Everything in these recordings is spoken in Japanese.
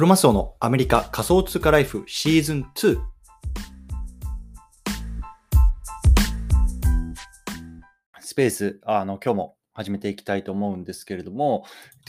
クロマスオのアメリカ仮想通貨ライフシーズン2。スペース、あの、今日も始めていきたいと思うんですけれども、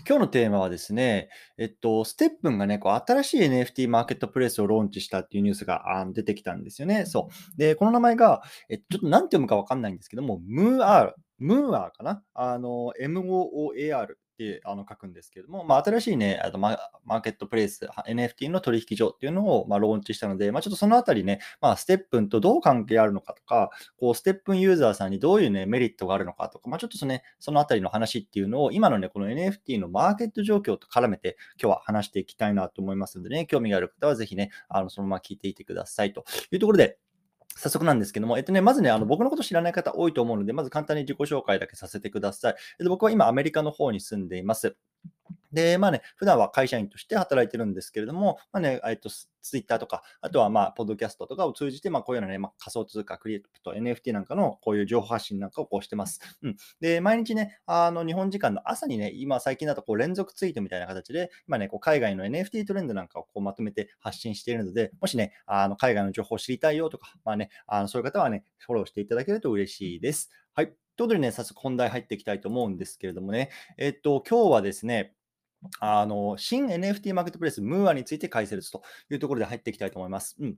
今日のテーマはですね、えっと、ステップンがね、こう新しい NFT マーケットプレイスをローンチしたっていうニュースがあ出てきたんですよね。そう。で、この名前が、えちょっと何て読むかわかんないんですけども、ムーアー、ムーアーかな？あの、MOOAR ってあの書くんですけれども、まあ、新しいね、あのマーケットプレイス、NFT の取引所っていうのをまあローンチしたので、まあ、ちょっとそのあたりね、まあ、ステップンとどう関係あるのかとか、こうステップンユーザーさんにどういうね、メリットがあるのかとか、まあ、ちょっとその,、ね、そのあたりの話っていうのを、今のね、この NFT のマーケット状況と絡めて、今日は話していきたいなと思いますのでね、興味がある方はぜひね、あのそのまま聞いていてくださいというところで、早速なんですけども、えっとね、まずね、あの僕のこと知らない方多いと思うので、まず簡単に自己紹介だけさせてください。えっと、僕は今アメリカの方に住んでいます。で、まあね、普段は会社員として働いてるんですけれども、まあね、えっと、ツイッターとか、あとはまあ、ポッドキャストとかを通じて、まあ、こういうようなね、まあ、仮想通貨、クリエイト、NFT なんかのこういう情報発信なんかをこうしてます。うん。で、毎日ね、あの、日本時間の朝にね、今最近だとこう連続ツイートみたいな形で、今ね、こう海外の NFT トレンドなんかをこうまとめて発信しているので、もしね、あの、海外の情報を知りたいよとか、まあね、あのそういう方はね、フォローしていただけると嬉しいです。はい。ということでね、早速本題入っていきたいと思うんですけれどもね、えっと、今日はですね、あの、新 NFT マーケットプレイス、ムーアについて解説というところで入っていきたいと思います。うん。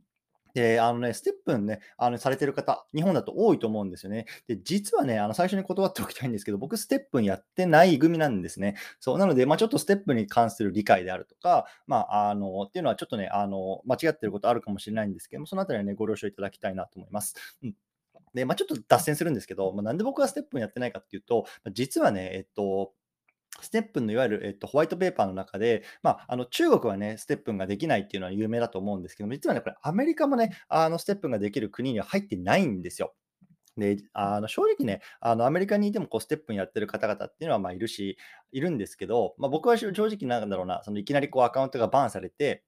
で、あのね、ステップンね、あの、されてる方、日本だと多いと思うんですよね。で、実はね、あの、最初に断っておきたいんですけど、僕、ステップンやってない組なんですね。そう、なので、まあ、ちょっとステップに関する理解であるとか、まあ、あの、っていうのはちょっとね、あの、間違ってることあるかもしれないんですけども、そのあたりはね、ご了承いただきたいなと思います。うん。で、まあ、ちょっと脱線するんですけど、まあ、なんで僕はステップンやってないかっていうと、実はね、えっと、ステップンのいわゆる、えっと、ホワイトペーパーの中で、まあ、あの中国はね、ステップンができないっていうのは有名だと思うんですけど、実はね、これアメリカもね、あのステップンができる国には入ってないんですよ。で、あの正直ね、あのアメリカにいてもこうステップンやってる方々っていうのはまあいるし、いるんですけど、まあ、僕は正直なんだろうな、そのいきなりこうアカウントがバンされて、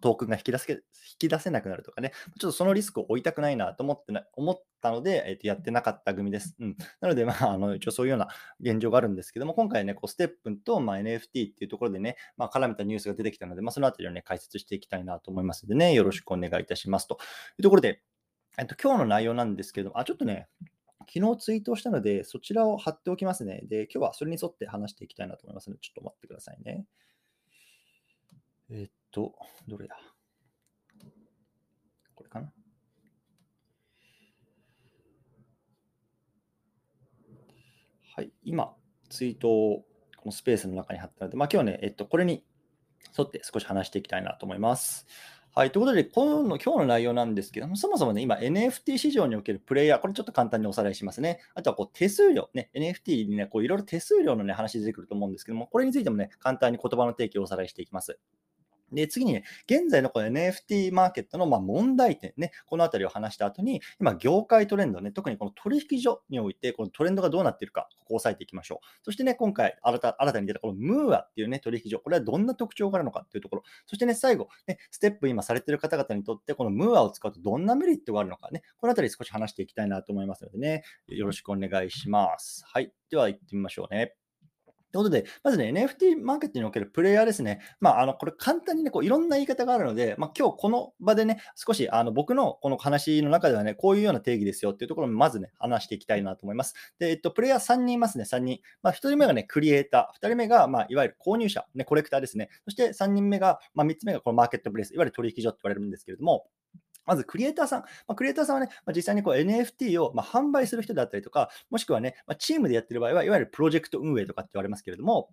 トークンが引き出せ引き出せなくなるとかね、ちょっとそのリスクを負いたくないなと思ってな思ったので、えー、とやってなかった組です。うん、なので、まあ、あの一応そういうような現状があるんですけども、今回ね、こうステップンと、まあ、NFT っていうところでね、まあ、絡めたニュースが出てきたので、まあ、そのあたりをね、解説していきたいなと思いますのでね、よろしくお願いいたしますというところで、えっと、今日の内容なんですけども、あ、ちょっとね、昨日ツイートしたので、そちらを貼っておきますね。で、今日はそれに沿って話していきたいなと思いますので、ちょっと待ってくださいね。えっと、どれだ？これかな？はい、今、ツイートをこのスペースの中に貼ったので、まあ、今日はね、えっと、これに沿って少し話していきたいなと思います。はい。ということで、今日の今日の内容なんですけども、そもそもね、今 NFT 市場におけるプレイヤー、これちょっと簡単におさらいしますね。あとはこう手数料、ね、NFT にね、いろいろ手数料のね、話出てくると思うんですけども、これについてもね、簡単に言葉の提起をおさらいしていきます。で、次にね、現在のこの NFT マーケットのま問題点ね、このあたりを話した後に、今、業界トレンドね、特にこの取引所において、このトレンドがどうなっているか、ここを押さえていきましょう。そしてね、今回新た、新たに出たこのムーアっていうね、取引所、これはどんな特徴があるのかっていうところ、そしてね、最後、ね、ステップ今されている方々にとって、このムーアを使うとどんなメリットがあるのかね、このあたり少し話していきたいなと思いますのでね、よろしくお願いします。はい。では行ってみましょうね。ということで、まずね、NFT マーケットにおけるプレイヤーですね。まあ、あの、これ簡単にね、こういろんな言い方があるので、まあ、今日この場でね、少しあの僕のこの話の中ではね、こういうような定義ですよっていうところをまずね、話していきたいなと思います。で、えっと、プレイヤー3人いますね、3人。まあ、1人目がね、クリエイター、2人目が、まあ、いわゆる購入者、ね、コレクターですね。そして3人目が、まあ、3つ目がこのマーケットプレイス、いわゆる取引所って言われるんですけれども、まず、クリエイターさん。まあ、クリエイターさんはね、まあ、実際にこう NFT をま販売する人だったりとか、もしくはね、まあ、チームでやってる場合は、いわゆるプロジェクト運営とかって言われますけれども、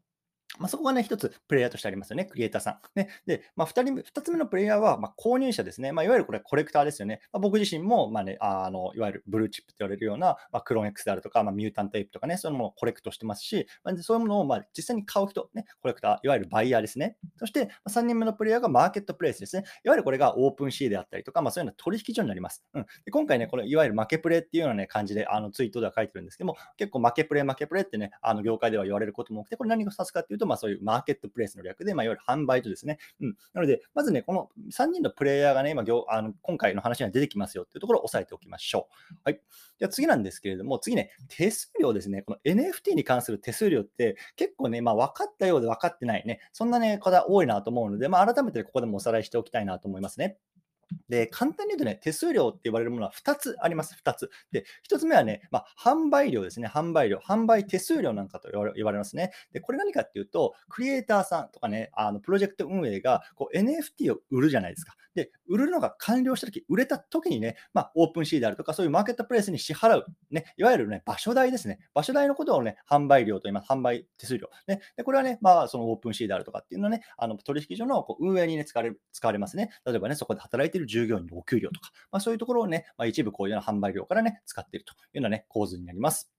まあ、そこがね、一つプレイヤーとしてありますよね、クリエイターさん。ね、で、まあ、二人目、二つ目のプレイヤーは、まあ、購入者ですね。まあ、いわゆるこれコレクターですよね。まあ、僕自身も、まあね、あの、いわゆるブルーチップと言われるような、まあ、クローン X であるとか、まあ、ミュータントエイプとかね、そういうものをコレクトしてますし、まあ、そういうものを、まあ、実際に買う人、ね、コレクター、いわゆるバイヤーですね。そして、まあ、3人目のプレイヤーがマーケットプレイスですね。いわゆるこれがオープンシーであったりとか、まあ、そういうような取引所になります。うん、で今回ね、これ、いわゆるマケプレっていうような、ね、感じで、あのツイートでは書いてるんですけども、結構負けプレイ、負けプレイってね、あの業界では言われることも多くて、これ何が指すかっていうと、とまあ、そういうマーケットプレイスの略で、まあ、いわゆる販売とですね。うん。なので、まずね、この3人のプレイヤーがね、今あの今回の話には出てきますよっていうところを押さえておきましょう。はい。では次なんですけれども、次ね、手数料ですね。この NFT に関する手数料って結構ね、まあ、分かったようで分かってないね、そんなね、方多いなと思うので、まあ、改めてここでもおさらいしておきたいなと思いますね。で、簡単に言うとね、手数料って言われるものは2つあります。2つ。で、1つ目はね、まあ、販売料ですね。販売料。販売手数料なんかと言われますね。で、これ何かっていうと、クリエイターさんとかね、あのプロジェクト運営がこう NFT を売るじゃないですか。で、売るのが完了したとき、売れたときにね、まあ、オープンシーであるとか、そういうマーケットプレイスに支払う、ね、いわゆるね、場所代ですね。場所代のことをね、販売料と言います。販売手数料。ね、でこれはね、まあ、そのオープンシーであるとかっていうのはね、あの取引所のこう運営にね、使われ使われますね。例えばね、そこで働いている従業員のお給料とか、まあ、そういうところをね、まあ、一部こういうような販売料からね、使っているというようなね、構図になります。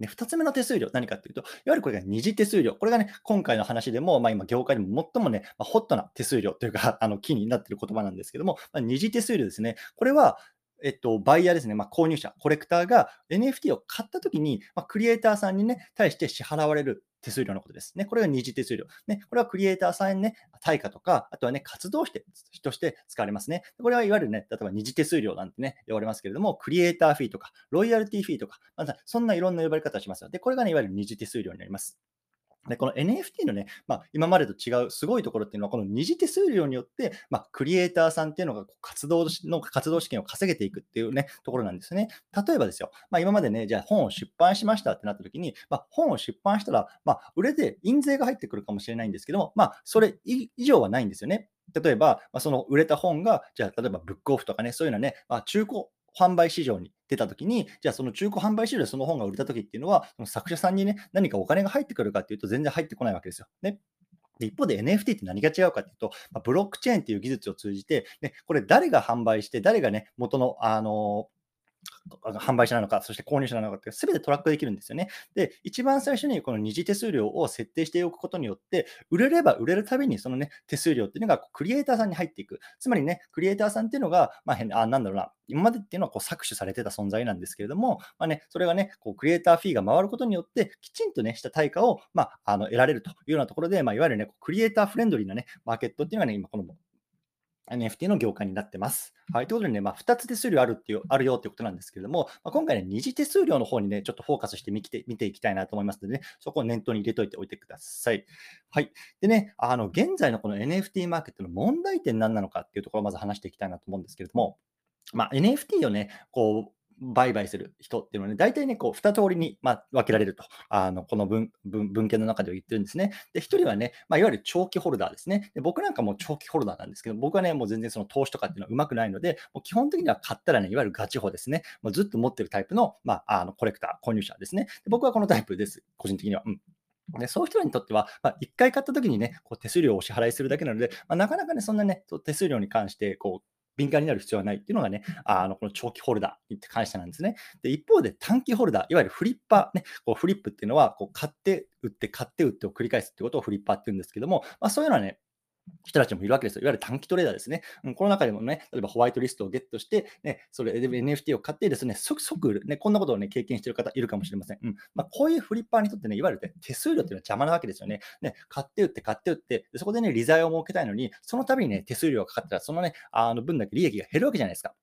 で、2つ目の手数料、何かというと、いわゆるこれが二次手数料。これがね、今回の話でも、まあ、今、業界でも最もね、まあ、ホットな手数料というか、あの、キーになっている言葉なんですけども、まあ、二次手数料ですね。これは、えっと、バイヤーですね、まあ、購入者、コレクターが NFT を買ったときに、まあ、クリエイターさんにね、対して支払われる手数料のことですね。これが二次手数料。ね、これはクリエイターさんにね、対価とか、あとはね、活動費として使われますね。これはいわゆるね、例えば二次手数料なんてね、呼ばれますけれども、クリエイターフィーとか、ロイヤルティーフィーとか、まそんないろんな呼ばれ方をしますよ。で、これがね、いわゆる二次手数料になります。で、この NFT のね、まあ、今までと違うすごいところっていうのは、この二次手数料によって、まあ、クリエイターさんっていうのが活動の活動資金を稼げていくっていうね、ところなんですね。例えばですよ、まあ、今までね、じゃあ本を出版しましたってなった時に、まあ、本を出版したら、まあ、売れて印税が入ってくるかもしれないんですけども、まあ、それ以上はないんですよね。例えば、まあ、その売れた本が、じゃあ、例えばブックオフとかね、そういうのはね、まあ、中古販売市場に出た時に、じゃあその中古販売資料でその本が売れた時っていうのは、その作者さんにね、何かお金が入ってくるかっていうと全然入ってこないわけですよ。ね。で一方で NFT って何が違うかっていうと、まあ、ブロックチェーンっていう技術を通じて、ね、これ誰が販売して、誰がね、元の、あの販売者なのか、そして購入者なのかって、すべてトラックできるんですよね。で、一番最初にこの二次手数料を設定しておくことによって、売れれば売れるたびにそのね、手数料っていうのがクリエイターさんに入っていく。つまりね、クリエイターさんっていうのが、まあ変あ、なんだろうな、今までっていうのはこう搾取されてた存在なんですけれども、まあね、それがね、こうクリエイターフィーが回ることによって、きちんとね、した対価を、まあ、あの得られるというようなところで、まあ、いわゆるね、クリエイターフレンドリーなね、マーケットっていうのがね、今この NFT の業界になってます。はい。ということでね、まあ、2つ手数料あるっていう、あるよっていうことなんですけれども、まあ、今回ね、二次手数料の方にね、ちょっとフォーカスして見て見ていきたいなと思いますのでね、そこを念頭に入れといておいてください。はい。でね、あの、現在のこの NFT マーケットの問題点何なのかっていうところをまず話していきたいなと思うんですけれども、まあ、NFT をね、こう、売買する人っていうのはね、大体ね、こう、二通りに、まあ、分けられると、あの、この文文文献の中では言ってるんですね。で、一人はね、まあ、いわゆる長期ホルダーですね。で僕なんかも長期ホルダーなんですけど、僕はね、もう全然その投資とかっていうのはうまくないので、もう基本的には買ったらね、いわゆるガチホですね。もうずっと持ってるタイプの、まあ、あの、コレクター、購入者ですね。で僕はこのタイプです。個人的には。うんでそういう人にとっては、まあ、1回買った時にね、こう手数料をお支払いするだけなので、まあ、なかなかね、そんなね、手数料に関して、こう、敏感になる必要はないっていうのがね、あのこの長期ホルダーに関してなんですね。で、一方で短期ホルダー、いわゆるフリッパー、ね、こうフリップっていうのは、こう買って売って、買って売ってを繰り返すってことをフリッパーって言うんですけども、まあ、そういうのはね、人たちもいるわけですよ。いわゆる短期トレーダーですね。うん、この中でもね、例えばホワイトリストをゲットして、ね、それ NFT を買ってですね、即即売る、ね、こんなことをね、経験している方いるかもしれません。うんまあ、こういうフリッパーにとってね、いわゆる、ね、手数料っていうのは邪魔なわけですよね。ね、買って売って買って売って、そこでね、利材を設けたいのに、その度にね、手数料がかかったら、そのね、あの分だけ利益が減るわけじゃないですか。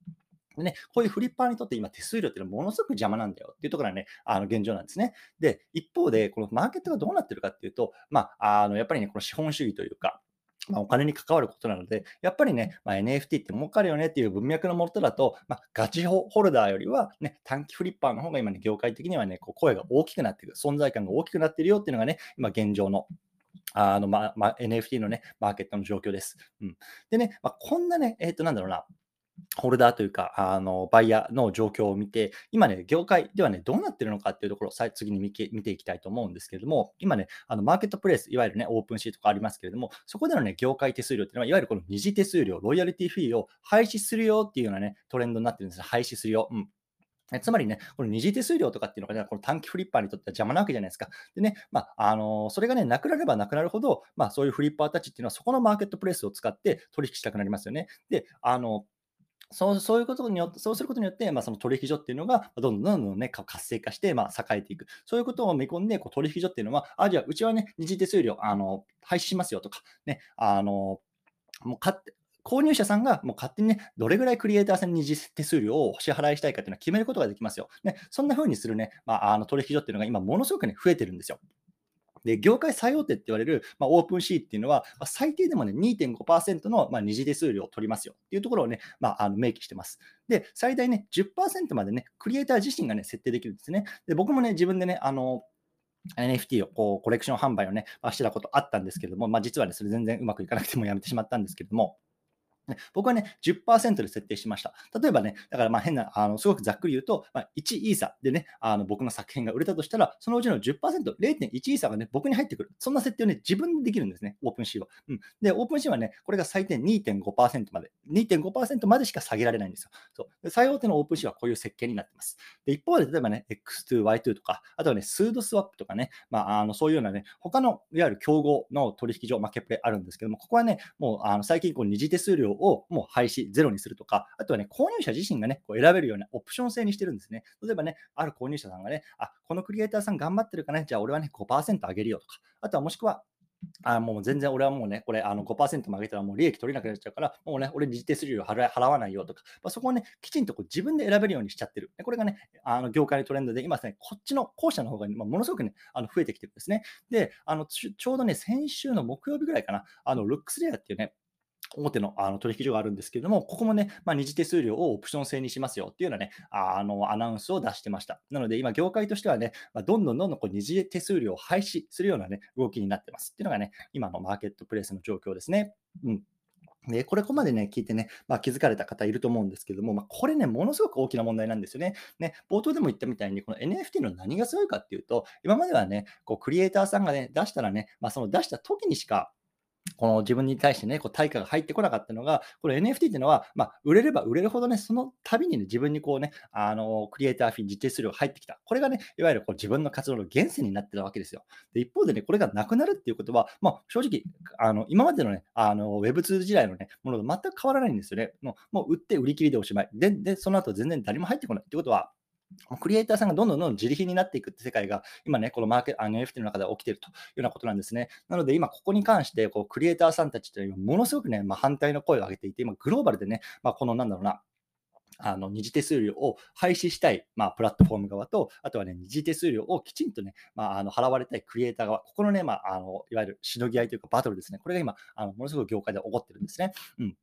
でね、こういうフリッパーにとって今手数料っていうのはものすごく邪魔なんだよっていうところがね、あの現状なんですね。で、一方で、このマーケットがどうなってるかっていうと、まあ、あのやっぱりね、この資本主義というか、まあ、お金に関わることなので、やっぱりね、まあ、NFT って儲かるよねっていう文脈のもとだと、まあ、ガチホルダーよりは、ね、短期フリッパーの方が今ね、業界的にはね、こう声が大きくなっている、存在感が大きくなっているよっていうのがね、今現状のあの、まま NFT のね、マーケットの状況です。うん、でね、まあ、こんなね、えっ、ー、と、なんだろうな、ホルダーというか、あの、バイヤーの状況を見て、今ね、業界ではね、どうなってるのかっていうところを次に見見ていきたいと思うんですけれども、今ね、あの、マーケットプレイス、いわゆるね、オープンシーとかありますけれども、そこでのね、業界手数料っていうのは、いわゆるこの二次手数料、ロイヤリティフィーを廃止するよっていうようなね、トレンドになってるんです廃止するよ。うん。つまりね、この二次手数料とかっていうのがね、この短期フリッパーにとっては邪魔なわけじゃないですか。でね、まあ、あのー、それがね、なくなればなくなるほど、まあ、そういうフリッパーたちっていうのは、そこのマーケットプレイスを使って取引したくなりますよね。で、あのそうそういうことによって、そうすることによって、まあ、その取引所っていうのが、どんどんどんどんね、活性化して、まあ、栄えていく。そういうことを見込んで、こう取引所っていうのは、あ、じゃあ、うちはね、二次手数料、あの、廃止しますよとか、ね、あの、もう買って、購入者さんがもう勝手にね、どれぐらいクリエイターさんに二次手数料を支払いしたいかっていうのは決めることができますよ。ね、そんな風にするね、まあ、あの取引所っていうのが今ものすごくね、増えてるんですよ。で、業界最大手って言われる、まあ、オープンシーっていうのは、まあ、最低でもね、2.5%の、まあ、二次手数料を取りますよっていうところをね、まあ、あの明記してます。で、最大ね、10%までね、クリエイター自身がね、設定できるんですね。で、僕もね、自分でね、あの、NFT をこうコレクション販売をね、まあ、してたことあったんですけれども、まあ、実はね、それ全然うまくいかなくてもやめてしまったんですけれども、僕はね、10%で設定しました。例えばね、だからまあ変な、あのすごくざっくり言うと、まあ、1イーサでね、あの僕の作品が売れたとしたら、そのうちの10%、0.1イーサがね、僕に入ってくる。そんな設定をね、自分でできるんですね、オープンシーは。うん、で、オープンシーはね、これが最低2.5%まで、2.5%までしか下げられないんですよ。そう最大手のオープンシーはこういう設計になってます。で、一方で、例えばね、X2、Y2 とか、あとはね、スードスワップとかね、まあ、あのそういうようなね、他のいわゆる競合の取引所、マーケプレイあるんですけども、ここはね、もうあの最近こう二次手数料をもう廃止、ゼロにするとか、あとはね、購入者自身がね、こう選べるようなオプション制にしてるんですね。例えばね、ある購入者さんがね、あ、このクリエイターさん頑張ってるかね、じゃあ俺はね、5%上げるよとか、あとはもしくは、あもう全然俺はもうね、これあの5%も上げたらもう利益取れなくなっちゃうから、もうね、俺、二次手数料払払わないよとか、まあ、そこをね、きちんとこう自分で選べるようにしちゃってる。これがね、あの業界のトレンドで、今ですね、こっちの後者の方が、まあ、ものすごくね、あの増えてきてるんですね。で、あのちょうどね、先週の木曜日ぐらいかな、あのルックスレアっていうね、大手のあの取引所があるんですけれども、ここもね、まあ、二次手数料をオプション制にしますよっていうようなね、あのアナウンスを出してました。なので、今、業界としてはね、まあ、どんどんどんどんこう二次手数料を廃止するようなね、動きになってますっていうのがね、今のマーケットプレイスの状況ですね。うんで、これここまでね、聞いてね、まあ、気づかれた方いると思うんですけども、まあ、これね、ものすごく大きな問題なんですよね。ね、冒頭でも言ったみたいに、この NFT の何がすごいかっていうと、今まではね、こうクリエイターさんがね、出したらね、まあ、その出した時にしか、この自分に対してね、こう対価が入ってこなかったのが、これ NFT っていうのは、まあ、売れれば売れるほどね、その度にね、自分にこうね、あの、クリエイターフィー、実定数量が入ってきた。これがね、いわゆるこう自分の活動の源泉になってたわけですよ。で、一方でね、これがなくなるっていうことは、まあ、正直、あの、今までのね、あの、Web2 時代のね、ものと全く変わらないんですよね。もう、もう売って売り切りでおしまい。で、で、その後全然誰も入ってこないってことは、クリエイターさんがどんどんどんどん自利品になっていくって世界が今ね、このマーケあの NFT の中で起きているというようなことなんですね。なので今ここに関してこうクリエイターさんたちというのはものすごくね、まあ、反対の声を上げていて、今グローバルでね、まあ、このなんだろうな、あの二次手数料を廃止したい、まあ、プラットフォーム側と、あとはね、二次手数料をきちんとね、まあ、あの払われたいクリエイター側、ここのね、まあ、あのいわゆるしのぎ合いというかバトルですね、これが今、あのものすごく業界で起こってるんですね。うん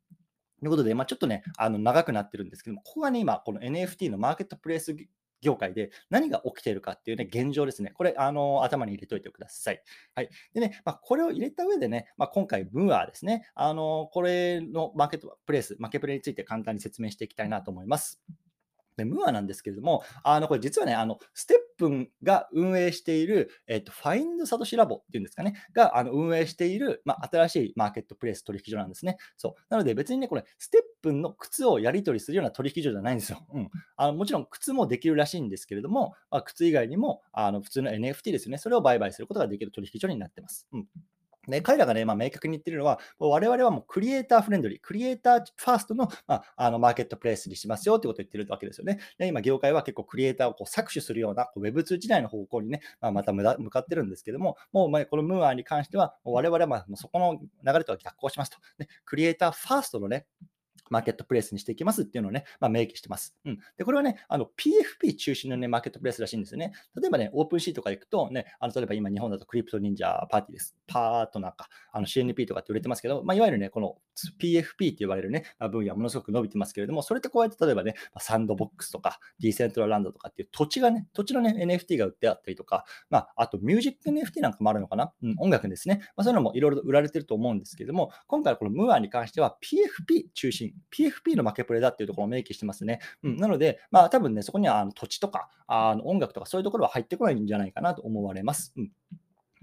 ということで、まあ、ちょっとね、あの長くなってるんですけども、ここがね、今、この NFT のマーケットプレイス業界で何が起きているかっていうね、現状ですね。これ、あの、頭に入れておいてください。はい。でね、まあ、これを入れた上でね、まあ、今回、ムーアですね。あの、これのマーケットプレイス、マーケプレイについて簡単に説明していきたいなと思います。で、ムーアなんですけれども、あの、これ実はね、あの、ステップンが運営している、えっと、ファインドサトシラボっていうんですかね、が、あの、運営している、まあ、新しいマーケットプレイス取引所なんですね。そう。なので別にね、これ、ステップンの靴をやり取りするような取引所じゃないんですよ。うん。あの、もちろん靴もできるらしいんですけれども、まあ、靴以外にも、あの、普通の NFT ですよね。それを売買することができる取引所になってます。うん。ね、彼らがね、まあ、明確に言ってるのは、我々はもうクリエイターフレンドリー、クリエイターファーストの,、まあ、あのマーケットプレイスにしますよってことを言ってるわけですよね。で今、業界は結構クリエイターをこう搾取するような Web2 時代の方向にね、まあ、また向かってるんですけども、もうまあこのムーアに関しては、我々はまあそこの流れとは逆行しますと。ね、クリエイターファーストのね、マーケットプレイスにしていきますっていうのをね、まあ、明記してます。うん。で、これはね、あの、PFP 中心のね、マーケットプレイスらしいんですよね。例えばね、オープンシーとか行くとね、あの、例えば今日本だとクリプト忍者パーティーズ、パートナーか、あの CNP とかって売れてますけど、まあ、いわゆるね、この PFP って言われるね、あ分野ものすごく伸びてますけれども、それってこうやって例えばね、サンドボックスとか、ディセントラランドとかっていう土地がね、土地のね、NFT が売ってあったりとか、まあ、あとミュージック NFT なんかもあるのかな、うん、音楽ですね。まあ、そういうのもいろいろ売られてると思うんですけれども、今回このムーアに関しては PFP 中心、PFP のマケプレだっていうところを明記してますね。うん、なので、まあ多分ね、そこにはあの土地とかあの音楽とかそういうところは入ってこないんじゃないかなと思われます。うん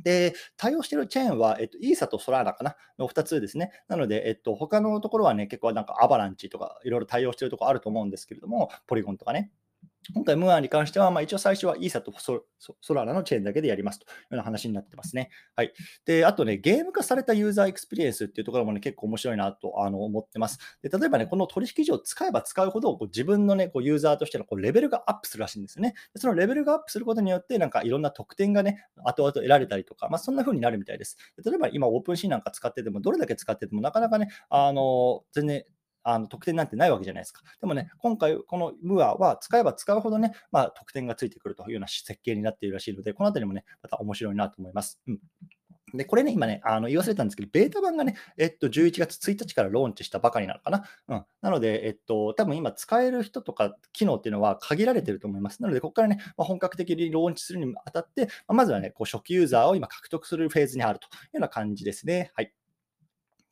で、対応しているチェーンは、えっと、イーサとソラーナかな？の2つですね。なので、えっと、他のところはね、結構なんかアバランチとかいろいろ対応しているところあると思うんですけれども、ポリゴンとかね。今回、ムーアに関しては、まあ、一応最初はイーサとソ、ソラナのチェーンだけでやりますというような話になってますね。はい。で、あとね、ゲーム化されたユーザーエクスペリエンスっていうところもね、結構面白いなとあの思ってます。で、例えばね、この取引所を使えば使うほど、こう自分のね、こうユーザーとしてのこうレベルがアップするらしいんですね。でそのレベルがアップすることによって、なんかいろんな特典がね、後々得られたりとか、まあ、そんな風になるみたいです。で例えば今、オープンシーなんか使ってても、どれだけ使ってても、なかなかね、あの全然あの得点なんてないわけじゃないですか。でもね、今回、このムアは使えば使うほどね、まあ、得点がついてくるというような設計になっているらしいので、このあたりもね、また面白いなと思います。うんで、これね、今ね、あの言い忘れたんですけど、ベータ版がね、えっと、11月1日からローンチしたばかりなのかな。うん。なので、えっと、多分今使える人とか機能っていうのは限られてると思います。なので、ここからね、まあ、本格的にローンチするにあたって、まあ、まずはね、こう初期ユーザーを今獲得するフェーズにあるというような感じですね。はい。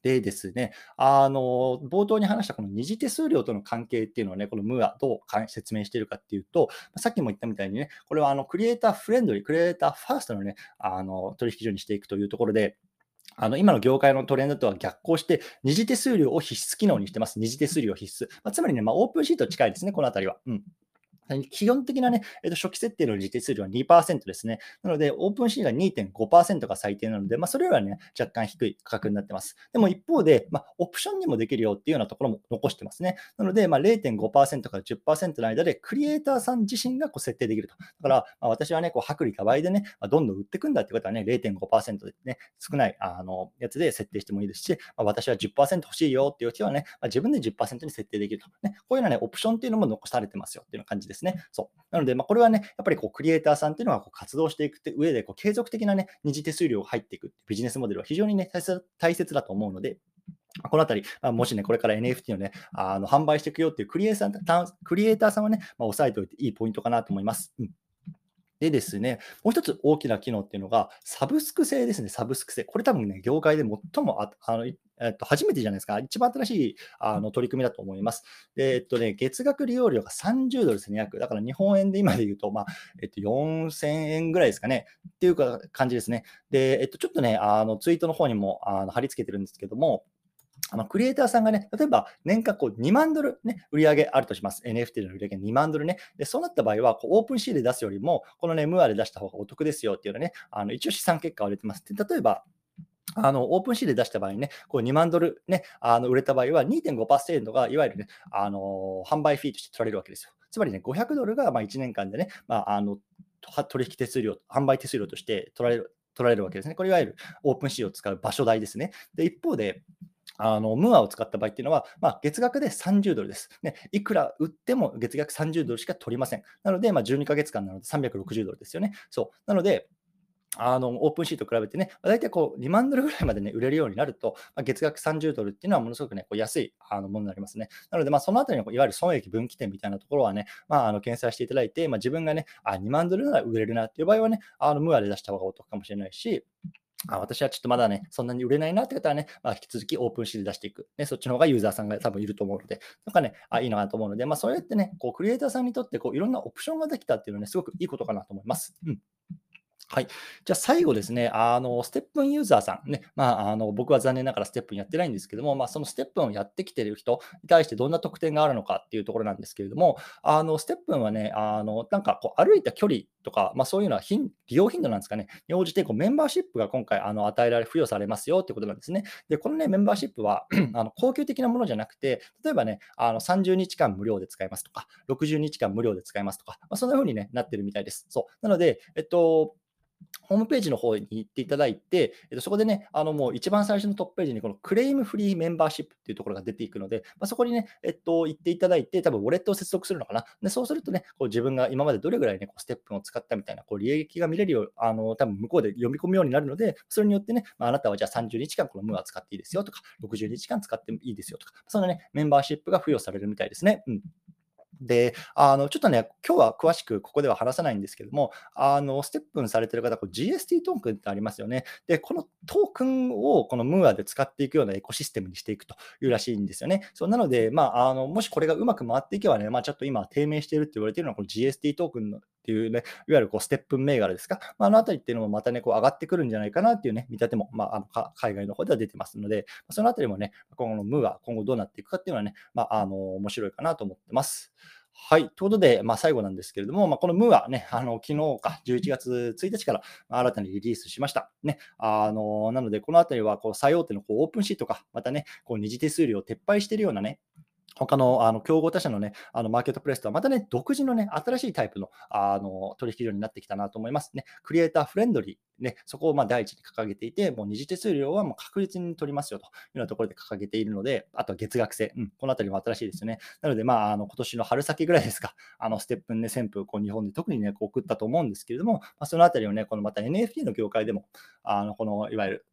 でですね、あの、冒頭に話したこの二次手数料との関係っていうのはね、このムーアどう説明しているかっていうと、さっきも言ったみたいにね、これはあのクリエイターフレンドリー、クリエイターファーストのね、あの取引所にしていくというところで、あの今の業界のトレンドとは逆行して、二次手数料を必須機能にしてます。二次手数料必須。まあ、つまりね、まあ、オープンシート近いですね、このあたりは。うん基本的なね、えー、と初期設定の自手数料は2%ですね。なので、オープンシーが2.5%が最低なので、まあ、それよりはね、若干低い価格になってます。でも一方で、まあ、オプションにもできるよっていうようなところも残してますね。なので、まあ、0.5%から10%の間で、クリエイターさん自身がこう設定できると。だから、まあ、私はね、こう薄利多売でね、まあ、どんどん売っていくんだってことはね、0.5%でね、少ないあのやつで設定してもいいですし、まあ、私は10%欲しいよっていう人はね、まあ、自分で10%に設定できると。ね、こういうようなね、オプションっていうのも残されてますよっていう感じですですね。そう。なので、まあ、これはね、やっぱりこうクリエイターさんっていうのはこう活動していくって上でこう継続的なね、二次手数料が入っていくビジネスモデルは非常にね、大切だと思うので、このあたり、もしね、これから NFT をね、あの販売していくよっていうクリエイタークリエイターさんはね、まあ、押さえておいていいポイントかなと思います。うんでですね、もう一つ大きな機能っていうのが、サブスク制ですね、サブスク制。これ多分ね、業界で最もああの、えっと、初めてじゃないですか。一番新しいあの取り組みだと思います。で、えっとね、月額利用料が30ドルですね、約。だから日本円で今で言うと、まあ、えっと、4000円ぐらいですかね。っていうか感じですね。で、えっと、ちょっとね、あの、ツイートの方にもあの貼り付けてるんですけども、あのクリエイターさんがね、例えば年間こう2万ドル、ね、売り上げあるとします。NFT の売り上げ2万ドルね。でそうなった場合は、こうオープンシーで出すよりも、このね、ムーアで出した方がお得ですよっていうのね、あの一応資産結果が出てます。で例えば、あの OpenSea で出した場合にね、こう2万ドル、ね、あの売れた場合は2.5%がいわゆるね、あの販売フィーとして取られるわけですよ。つまりね、500ドルがま1年間でね、まあ、あの取引手数料、販売手数料として取られる取られるわけですね。これいわゆる OpenSea を使う場所代ですね。で、一方で、あの MOOAR を使った場合っていうのは、まあ、月額で30ドルです、ね。いくら売っても月額30ドルしか取りません。なので、まあ、12ヶ月間なので360ドルですよね。そう。なので、あの OpenSea と比べてね、大体こう2万ドルぐらいまで、ね、売れるようになると、まあ、月額30ドルっていうのはものすごく、ね、こう安いあのものになりますね。なので、まあ、そのあたりのいわゆる損益分岐点みたいなところはね、まあ、あの計算していただいて、まあ、自分がね、あ2万ドルなら売れるなっていう場合はね、あの MOOAR で出した方がお得かもしれないし、あ私はちょっとまだね、そんなに売れないなって方はね、まあ、引き続き OpenSea で出していく。ね、そっちの方がユーザーさんが多分いると思うので、なんかね、あいいなと思うので、まあ、そうやってね、こうクリエイターさんにとってこういろんなオプションができたっていうのはね、すごくいいことかなと思います。うんはい。じゃあ最後ですね、あの、ステップンユーザーさんね、まあ、あの、僕は残念ながらステップンやってないんですけども、まあ、そのステップンをやってきている人に対してどんな特典があるのかっていうところなんですけれども、あの、ステップンはね、あの、なんかこう歩いた距離とか、まあ、そういうのは利用頻度なんですかね、に応じてこうメンバーシップが今回あの与えられ、付与されますよってことなんですね。で、このね、メンバーシップは あの高級的なものじゃなくて、例えばね、あの30日間無料で使えますとか、60日間無料で使えますとか、まあ、そんな風に、ね、なってるみたいです。そう。なので、えっと、ホームページの方に行っていただいて、えっと、そこでね、あのもう一番最初のトップページにこのクレームフリーメンバーシップっていうところが出ていくので、まあ、そこにね、えっと、行っていただいて、多分ウォレットを接続するのかな？でそうするとね、こう自分が今までどれぐらいね、こうステップを使ったみたいな、こう利益が見れるよう、あの、多分向こうで読み込むようになるので、それによってね、まあ、あなたはじゃあ30日間このムーア使っていいですよとか、60日間使ってもいいですよとか、そのね、メンバーシップが付与されるみたいですね。うん。で、あの、ちょっとね、今日は詳しくここでは話さないんですけども、あの、ステップンされてる方、GST トークンってありますよね。で、このトークンをこのムーアで使っていくようなエコシステムにしていくというらしいんですよね。そうなので、まあ、あの、もしこれがうまく回っていけばね、まあ、ちょっと今低迷しているって言われているのは、この GST トークンのっていうね、いわゆるこうステップン銘柄ですか、まあ、あのあたりっていうのもまたね、こう上がってくるんじゃないかなっていうね、見立ても、まあ、あの海外の方では出てますので、そのあたりもね、今後のムーア、今後どうなっていくかっていうのはね、まあ、あの面白いかなと思ってます。はい。ということで、まあ、最後なんですけれども、まあ、このムーはね、あの昨日か、11月1日から新たにリリースしました。ね、あのなので、このあたりはこう最大手のこうオープンシートか、またね、こう二次手数料を撤廃しているようなね、他のあの競合他社のね、あのマーケットプレイスとはまたね、独自のね、新しいタイプのあの取引所になってきたなと思いますね。クリエイターフレンドリー、ね、そこをま第一に掲げていて、もう二次手数料はもう確実に取りますよというようなところで掲げているので、あとは月額制、うん、このあたりも新しいですよね。なので、まあ、あの今年の春先ぐらいですか、あのステップンね、旋風、こう日本で特にね、こう送ったと思うんですけれども、まあ、そのあたりをね、このまた NFT の業界でも、あのこのいわゆる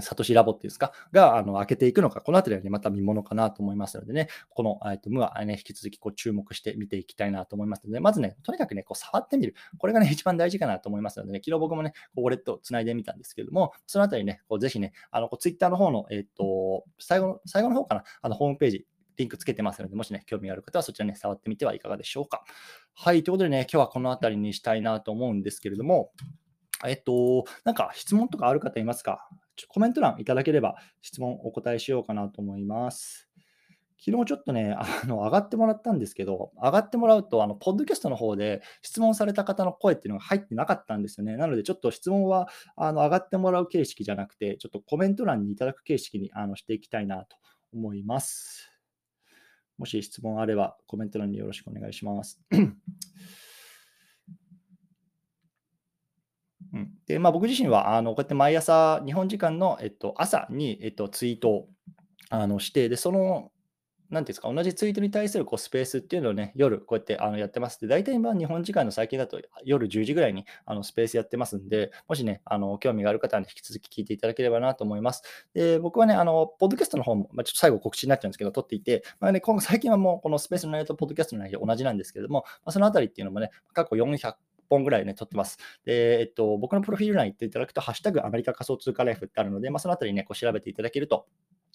サトシラボっていうんですか、が、あの、開けていくのか、このあたりはね、また見ものかなと思いますのでね、この、えっと、ムはね、引き続きこう注目して見ていきたいなと思いますので、まずね、とにかくね、こう触ってみる。これがね、一番大事かなと思いますのでね、昨日僕もね、こうウォレットつないでみたんですけれども、そのあたりね、こうぜひね、あの、ツイッターの方の、えっと、最後の、最後の方かな、あの、ホームページ、リンクつけてますので、もしね、興味がある方はそちらね、触ってみてはいかがでしょうか。はい、ということでね、今日はこのあたりにしたいなと思うんですけれども、えっと、なんか質問とかある方いますか？コメント欄いただければ質問お答えしようかなと思います。昨日ちょっとね、あの上がってもらったんですけど、上がってもらうと、あのポッドキャストの方で質問された方の声っていうのが入ってなかったんですよね。なので、ちょっと質問はあの上がってもらう形式じゃなくて、ちょっとコメント欄にいただく形式にあのしていきたいなと思います。もし質問あれば、コメント欄によろしくお願いします。で、まあ、僕自身はあのこうやって毎朝、日本時間の、えっと、朝に、えっと、ツイートをあのして、で、その、なんていうんですか、同じツイートに対するこうスペースっていうのをね、夜こうやってあのやってます。で、大体今、日本時間の最近だと夜10時ぐらいにあのスペースやってますんで、もしね、あの興味がある方は、ね、引き続き聞いていただければなと思います。で、僕はね、あの、ポッドキャストの方も、まあ、ちょっと最後告知になっちゃうんですけど、撮っていて、まあね、今後最近はもうこのスペースの内容とポッドキャストの内容同じなんですけれども、まあ、そのあたりっていうのもね、過去400本ぐらいね、撮ってます。で、えっと、僕のプロフィール欄行っていただくと、ハッシュタグアメリカ仮想通貨ライフってあるので、まあ、そのあたりね、こう調べていただけると、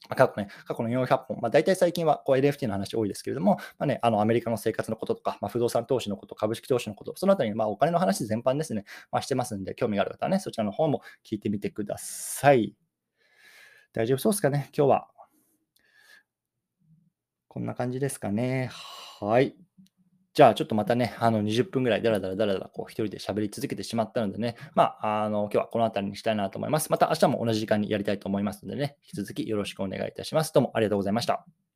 過去ね、過去の400本、まあ、大体最近はこう NFT の話多いですけれども、まあね、あのアメリカの生活のこととか、まあ、不動産投資のこと、株式投資のこと、そのあたりにまあお金の話全般ですね、まあ、してますんで、興味がある方はね、そちらの方も聞いてみてください。大丈夫そうですかね、今日は。こんな感じですかね。はい。じゃあちょっとまたね、あの20分ぐらいだらだらだらだらこう一人で喋り続けてしまったのでね、まあ、あの今日はこの辺りにしたいなと思います。また明日も同じ時間にやりたいと思いますのでね、引き続きよろしくお願いいたします。どうもありがとうございました。